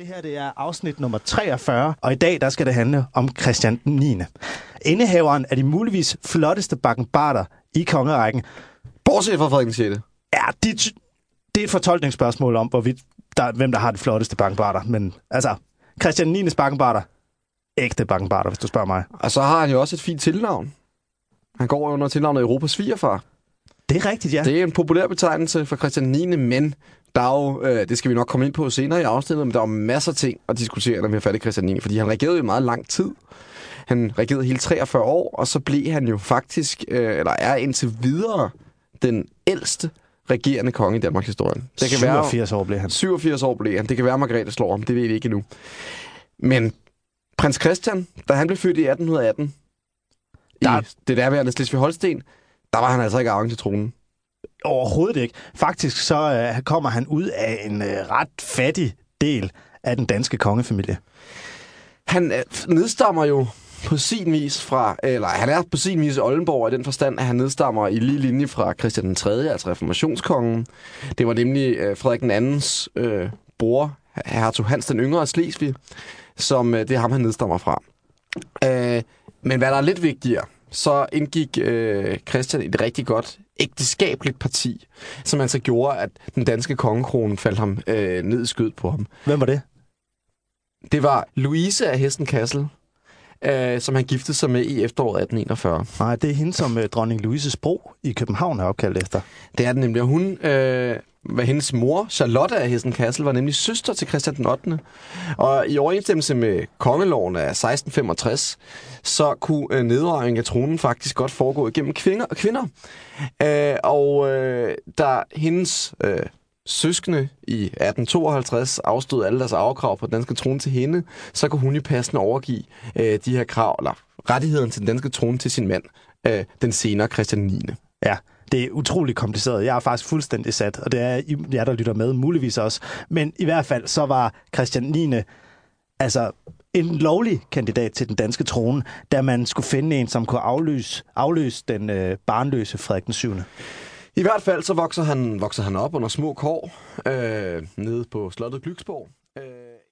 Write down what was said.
Det her det er afsnit nummer 43, og i dag der skal det handle om Christian 9. Indehaveren af de muligvis flotteste bakkenbarter i kongerækken. Bortset fra Frederik 6. Ja, det, det er et fortolkningsspørgsmål om, hvorvidt der, hvem der har de flotteste bakkenbarter. Men altså, Christian 9. bakkenbarter, ægte bakkenbarter, hvis du spørger mig. Og så har han jo også et fint tilnavn. Han går under tilnavnet Europas svigerfar. Det er rigtigt, ja. Det er en populær betegnelse for Christian 9., men der er jo, øh, det skal vi nok komme ind på senere i afsnittet, men der er masser af ting at diskutere, når vi har fat i Christian 9., fordi han regerede jo meget lang tid. Han regerede hele 43 år, og så blev han jo faktisk, øh, eller er indtil videre, den ældste regerende konge i Danmarks historie. Det kan 87 være, år blev han. 87 år blev han. Det kan være, at Margrethe slår ham. Det ved vi ikke endnu. Men prins Christian, da han blev født i 1818, der... i det derværende Slesvig-Holsten, der var han altså ikke arving til tronen. Overhovedet ikke. Faktisk så øh, kommer han ud af en øh, ret fattig del af den danske kongefamilie. Han øh, nedstammer jo på sin vis fra, øh, eller han er på sin vis Oldenborg i den forstand, at han nedstammer i lige linje fra Christian den 3., altså reformationskongen. Det var nemlig øh, Frederik den andens øh, bror, hertug Hans den yngre af Slesvig, som øh, det er ham, han nedstammer fra. Øh, men hvad der er lidt vigtigere, så indgik øh, Christian et rigtig godt ægteskabeligt parti, som altså gjorde, at den danske kongekrone faldt ham øh, ned i skød på ham. Hvem var det? Det var Louise af Hesten Kassel, øh, som han giftede sig med i efteråret 1841. Nej, det er hende, som øh, dronning Louises bro i København er opkaldt efter. Det er det nemlig, og hun... Øh, hvad hendes mor, Charlotte af Hessen Kassel, var nemlig søster til Christian den 8. Og i overensstemmelse med kongeloven af 1665, så kunne øh, af tronen faktisk godt foregå igennem kvinder. kvinder. Øh, og øh, da hendes øh, søskende i 1852 afstod alle deres afkrav på den danske trone til hende, så kunne hun i passende overgive øh, de her krav, eller rettigheden til den danske trone til sin mand, øh, den senere Christian 9. Ja, det er utrolig kompliceret. Jeg er faktisk fuldstændig sat, og det er jer, der lytter med, muligvis også. Men i hvert fald, så var Christian 9. altså en lovlig kandidat til den danske trone, da man skulle finde en, som kunne afløse, afløse den øh, barnløse Frederik den 7. I hvert fald så vokser han, vokser han op under små kår øh, nede på slottet Glyksborg.